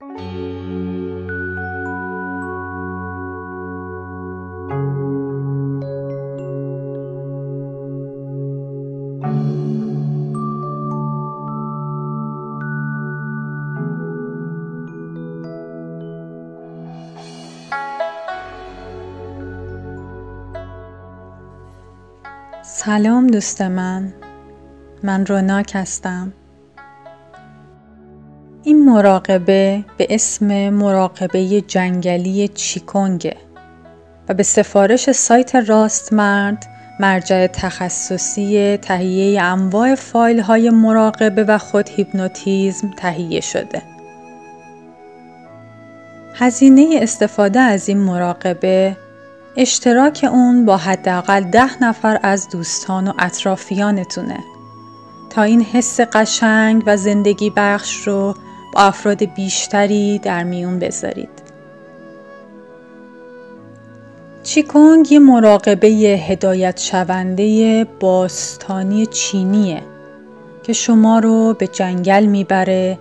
سلام دوست من. من روناک هستم. مراقبه به اسم مراقبه جنگلی چیکونگه و به سفارش سایت راست مرد مرجع تخصصی تهیه انواع فایل های مراقبه و خود هیپنوتیزم تهیه شده. هزینه استفاده از این مراقبه اشتراک اون با حداقل ده نفر از دوستان و اطرافیانتونه تا این حس قشنگ و زندگی بخش رو با افراد بیشتری در میون بذارید. چیکونگ یه مراقبه هدایت شونده باستانی چینیه که شما رو به جنگل می‌بره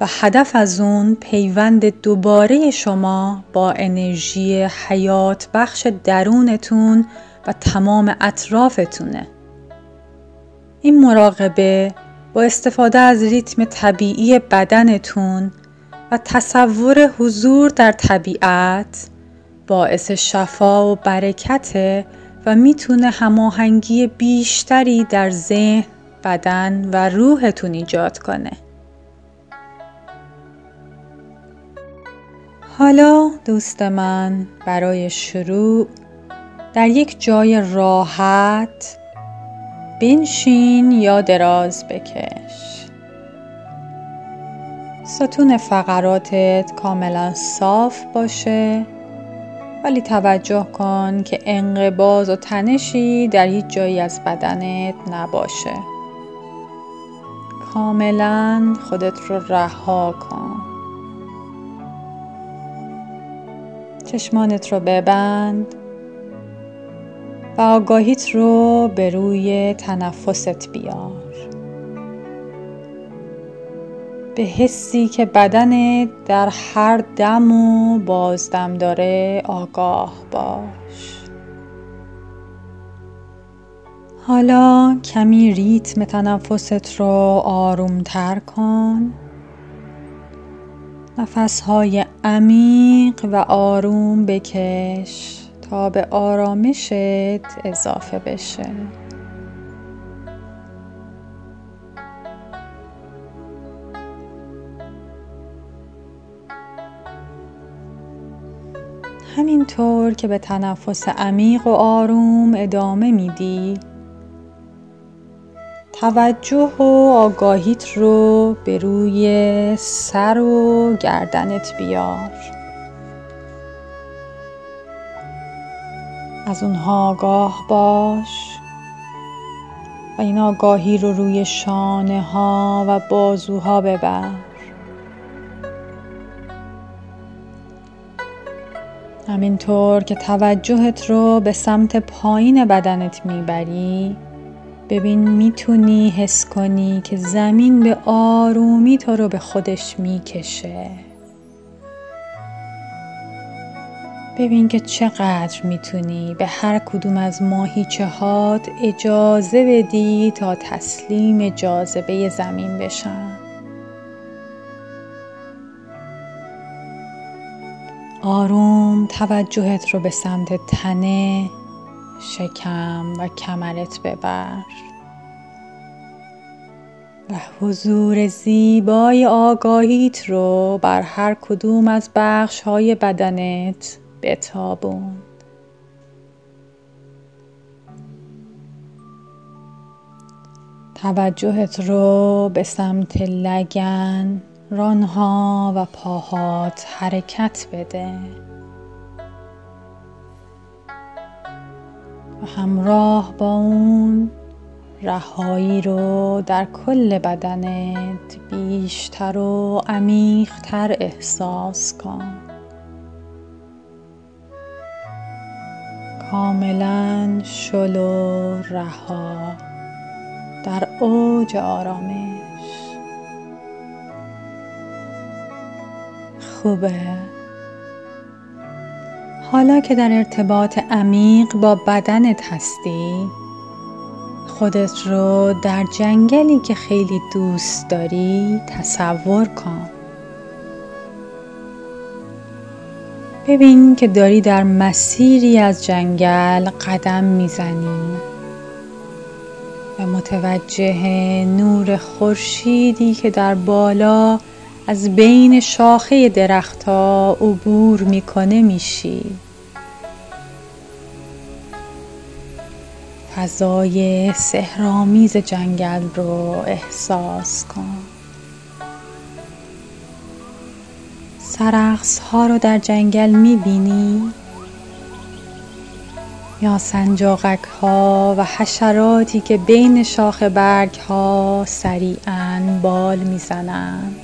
و هدف از اون پیوند دوباره شما با انرژی حیات بخش درونتون و تمام اطرافتونه. این مراقبه با استفاده از ریتم طبیعی بدنتون و تصور حضور در طبیعت باعث شفا و برکته و می‌تونه هماهنگی بیشتری در ذهن، بدن و روحتون ایجاد کنه. حالا دوست من برای شروع در یک جای راحت بنشین یا دراز بکش. ستون فقراتت کاملا صاف باشه ولی توجه کن که انقباز و تنشی در هیچ جایی از بدنت نباشه. کاملا خودت رو رها کن. چشمانت رو ببند. و آگاهیت رو به روی تنفست بیار. به حسی که بدنت در هر دم و بازدم داره آگاه باش. حالا کمی ریتم تنفست رو آرومتر کن. نفسهای عمیق و آروم بکش. تا به آرامشت اضافه بشه. همینطور که به تنفس عمیق و آروم ادامه میدی توجه و آگاهیت رو به روی سر و گردنت بیار. از اونها آگاه باش و این آگاهی رو روی شانه ها و بازوها ببر. همینطور که توجهت رو به سمت پایین بدنت می‌بری ببین می‌تونی حس کنی که زمین به آرومی تو رو به خودش می‌کشه. ببین که چقدر می‌تونی. به هر کدوم از ماهیچه هات اجازه بدی تا تسلیم جاذبه زمین بشن. آروم توجهت رو به سمت تنه شکم و کمرت ببر. و حضور زیبای آگاهیت رو بر هر کدوم از بخش های بدنت بتابون. توجهت رو به سمت لگن رانها و پاهات حرکت بده. و همراه با اون رهایی رو در کل بدنت بیشتر و عمیقتر احساس کن. کاملا شلو رها در اوج آرامش. خوبه. حالا که در ارتباط عمیق با بدنت هستی خودت رو در جنگلی که خیلی دوست داری تصور کن. ببین که داری در مسیری از جنگل قدم می‌زنی. و متوجه نور خورشیدی که در بالا از بین شاخه درختها عبور می‌کنه میشی. فضای سهرامیز جنگل رو احساس کن. سرخص ها رو در جنگل می‌بینی؟ یا سنجاقک ها و حشراتی که بین شاخ برگ ها سریعا بال می‌زنند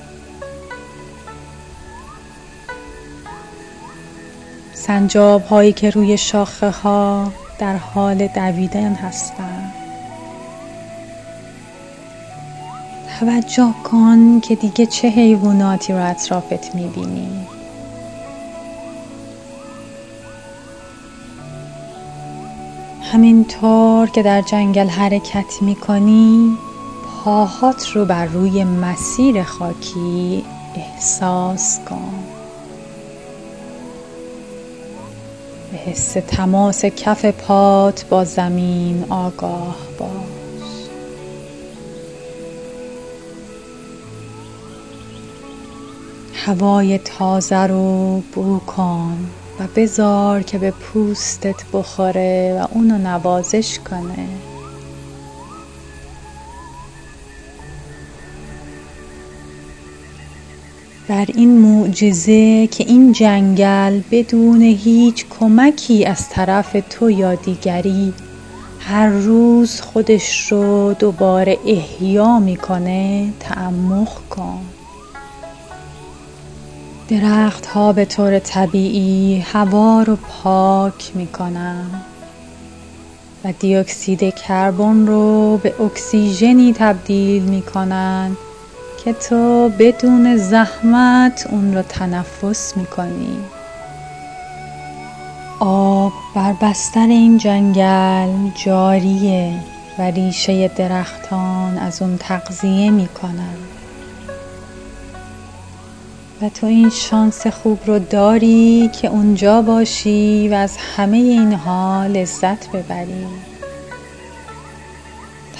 سنجاب هایی که روی شاخه ها در حال دویدن هستند توجه کن که دیگه چه حیواناتی رو اطرافت می‌بینی. همینطور که در جنگل حرکت می‌کنی پاهات رو بر روی مسیر خاکی احساس کن. به حس تماس کف پات با زمین آگاه باش. هوای تازه رو بو کن و بذار که به پوستت بخوره و اونو نوازش کنه. در این معجزه که این جنگل بدون هیچ کمکی از طرف تو یا دیگری هر روز خودش رو دوباره احیا می‌کنه تعمق کن. درخت ها به طور طبیعی هوا رو پاک می‌کنن و دیوکسید کربن رو به اکسیژنی تبدیل می‌کنن که تو بدون زحمت اون رو تنفس می‌کنی. آب بر بستر این جنگل جاریه و ریشه درختان از اون تغذیه می‌کنن. و تو این شانس خوب رو داری که اونجا باشی و از همه اینها لذت ببری.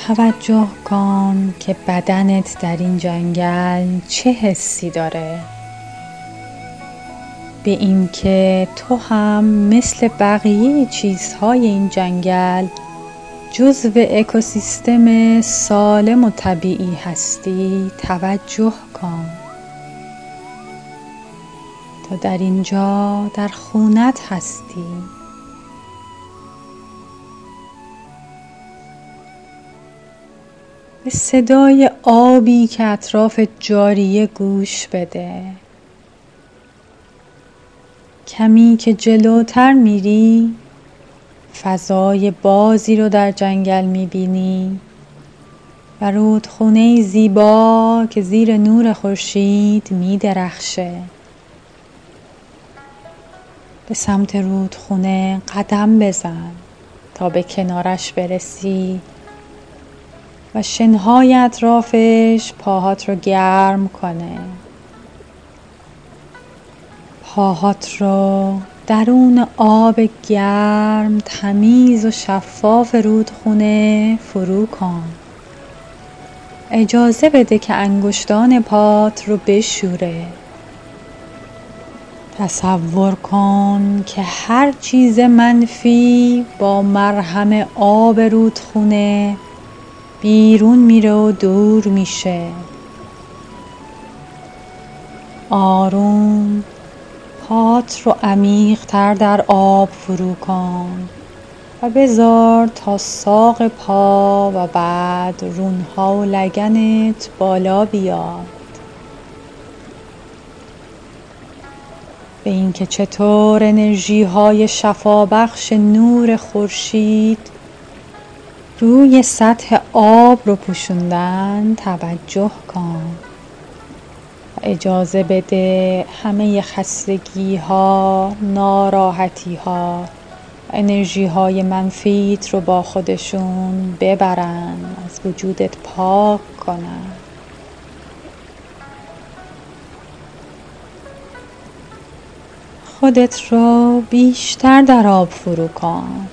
توجه کن که بدنت در این جنگل چه حسی داره. به اینکه تو هم مثل بقیه چیزهای این جنگل جزو اکوسیستم سالم و طبیعی هستی توجه کن. تا در اینجا در خونت هستی. به صدای آبی که اطراف جاریه گوش بده. کمی که جلوتر میری فضای بازی رو در جنگل می‌بینی. و رودخونه زیبا که زیر نور خورشید میدرخشه. به سمت رودخونه قدم بزن تا به کنارش برسی و شنهای اطرافش پاهات رو گرم کنه. پاهات رو درون آب گرم تمیز و شفاف رودخونه فرو کن. اجازه بده که انگشتان پات رو بشوره. تصور کن که هر چیز منفی با مرهم آب رودخونه بیرون میره و دور میشه. آروم پات رو عمیق تر در آب فرو کن و بذار تا ساق پا و بعد رونها و لگنت بالا بیاد به اینکه چطور انرژی های شفابخش نور خورشید روی سطح آب رو پوشوندن توجه کن. و اجازه بده همه خستگی ها ناراحتی ها انرژی های منفیت رو با خودشون ببرن از وجودت پاک کنن. خودت رو بیشتر در آب فرو کن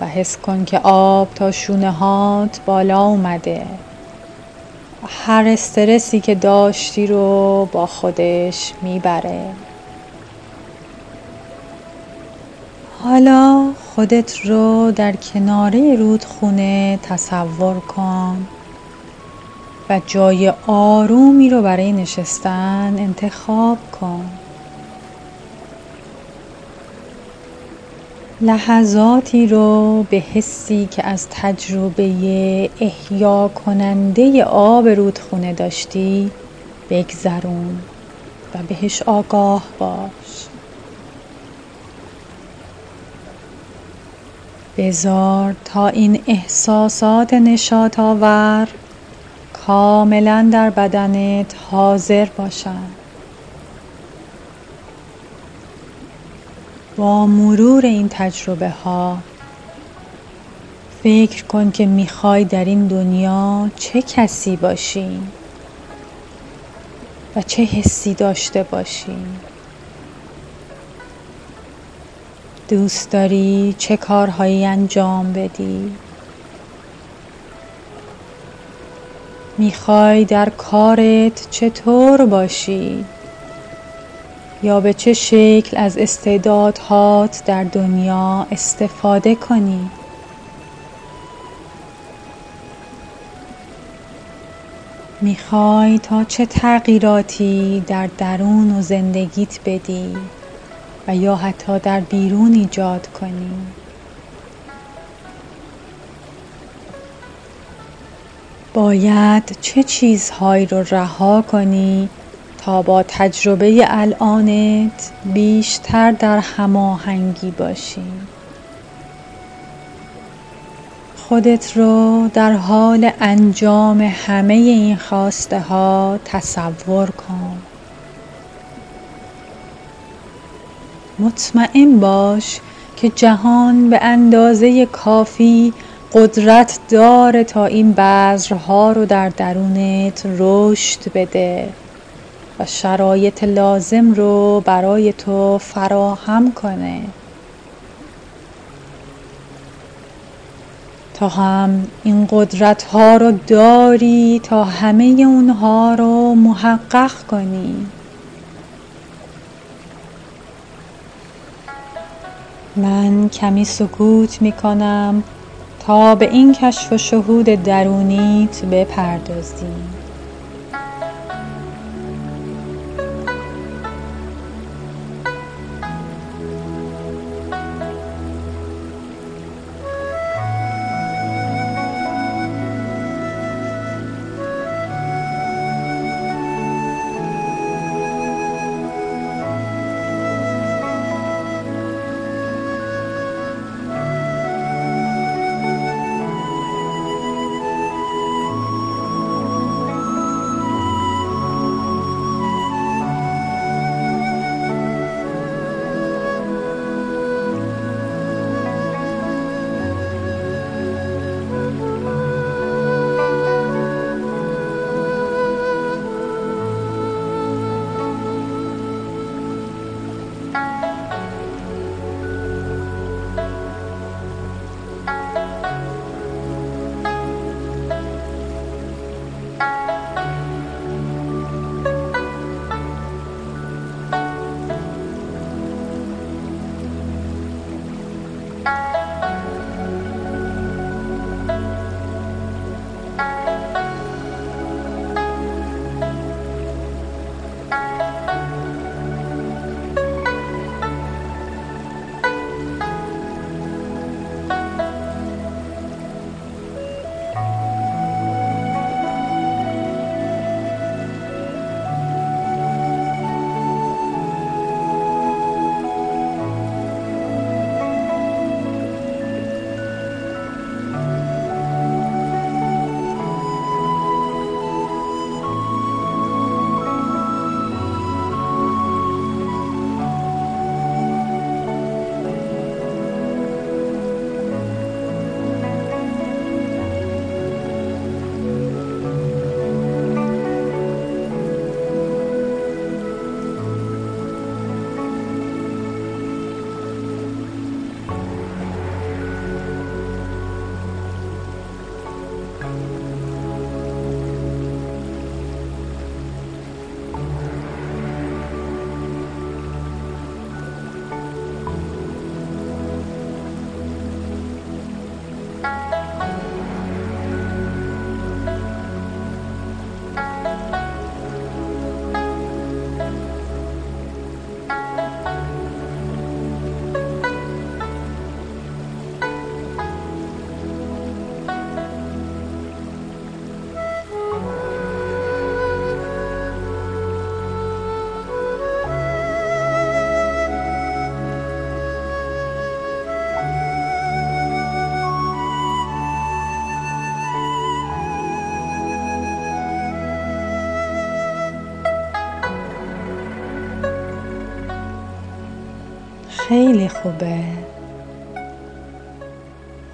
و حس کن که آب تا شونه هات بالا اومده هر استرسی که داشتی رو با خودش می‌بره. حالا خودت رو در کناره رودخونه تصور کن و جای آرومی رو برای نشستن انتخاب کن. لحظاتی رو به حسی که از تجربه احیا کننده آب رودخونه داشتی بگذرون و بهش آگاه باش. بذار تا این احساسات نشاط آور کاملا در بدنت حاضر باشند. با مرور این تجربه ها فکر کن که می‌خوای در این دنیا چه کسی باشی و چه حسی داشته باشی. دوست داری چه کارهایی انجام بدی؟ می‌خوای در کارت چطور باشی؟ یا به چه شکل از استعدادهات در دنیا استفاده کنی؟ می‌خوای تا چه تغییراتی در درون و زندگیت بدی و یا حتی در بیرون ایجاد کنی؟ باید چه چیزهایی رو رها کنی تا با تجربه الانت بیشتر در هماهنگی باشی. خودت رو در حال انجام همه این خواسته ها تصور کن. مطمئن باش که جهان به اندازه کافی قدرت داره تا این بذرها رو در درونت رشد بده. و شرایط لازم رو برای تو فراهم کنه. تا هم این قدرت ها رو داری تا همه اونها رو محقق کنی. من کمی سکوت می کنم تا به این کشف و شهود درونیت بپردازیم خیلی خوبه.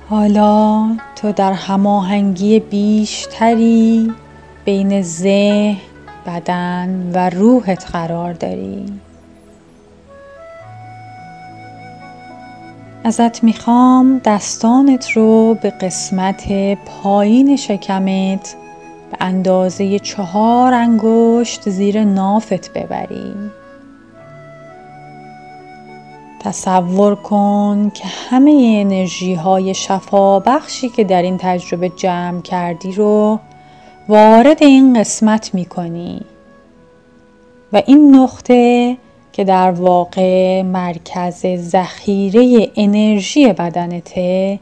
حالا تو در هماهنگی بیشتری بین ذهن بدن و روحت قرار داری. ازت می‌خوام دستانت رو به قسمت پایین شکمت به اندازه چهار انگشت زیر نافت ببری تصور کن که همه انرژی های شفا بخشی که در این تجربه جمع کردی رو وارد این قسمت می کنی و این نقطه که در واقع مرکز ذخیره انرژی بدنته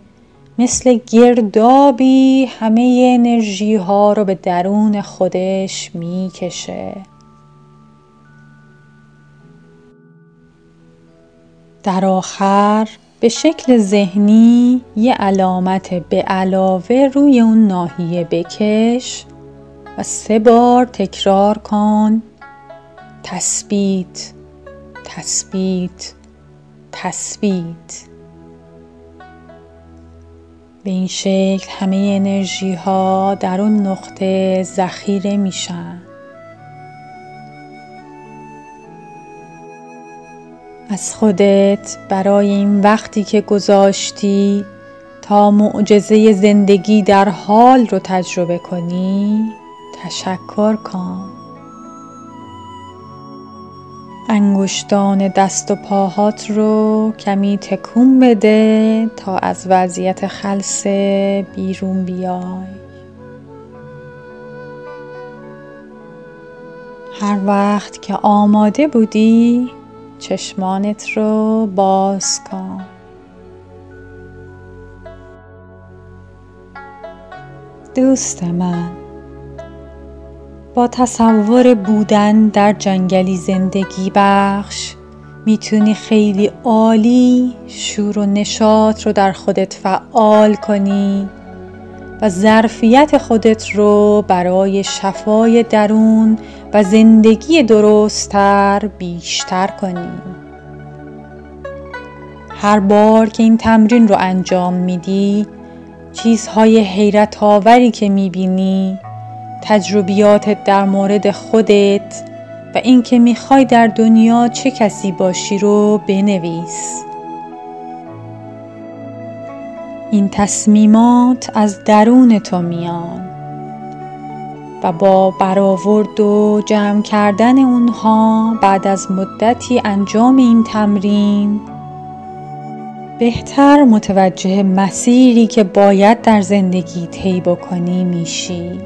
مثل گردابی همه انرژی ها رو به درون خودش می‌کشه. در آخر به شکل ذهنی یه علامت به علاوه روی اون ناحیه بکش و سه بار تکرار کن. تثبیت تثبیت تثبیت. به این شکل همه انرژی ها در اون نقطه ذخیره میشن. از خودت برای این وقتی که گذاشتی تا معجزه زندگی در حال رو تجربه کنی تشکر کن. انگشتان دست و پاهات رو کمی تکون بده تا از وضعیت خلصه بیرون بیای. هر وقت که آماده بودی چشمانت رو باز کن. دوست من با تصور بودن در جنگلی زندگی بخش می‌تونی خیلی عالی شور و نشاط رو در خودت فعال کنی. و ظرفیت خودت رو برای شفای درون و زندگی درستتر بیشتر کنی. هر بار که این تمرین رو انجام میدی چیزهای حیرت آوری که می‌بینی تجربیاتت در مورد خودت و اینکه می‌خوای در دنیا چه کسی باشی رو بنویس. این تصمیمات از درون تو میان و با برآورد و جمع کردن اونها بعد از مدتی انجام این تمرین بهتر متوجه مسیری که باید در زندگی طی بکنی میشی.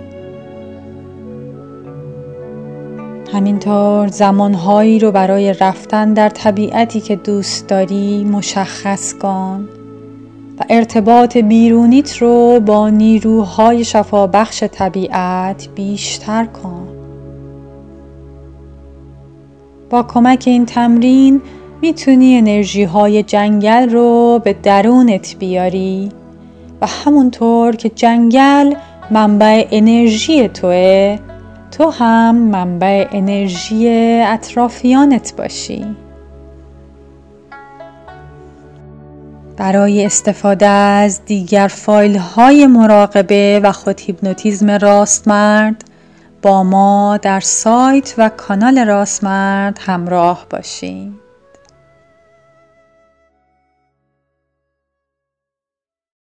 همینطور زمانهایی رو برای رفتن در طبیعتی که دوست داری مشخص کن. و ارتباط بیرونیت رو با نیروهای شفابخش طبیعت بیشتر کن. با کمک این تمرین می‌تونی انرژی های جنگل رو به درونت بیاری و همونطور که جنگل منبع انرژی توه تو هم منبع انرژی اطرافیانت باشی. برای استفاده از دیگر فایل های مراقبه و خود هیپنوتیزم راستمرد با ما در سایت و کانال راستمرد همراه باشید.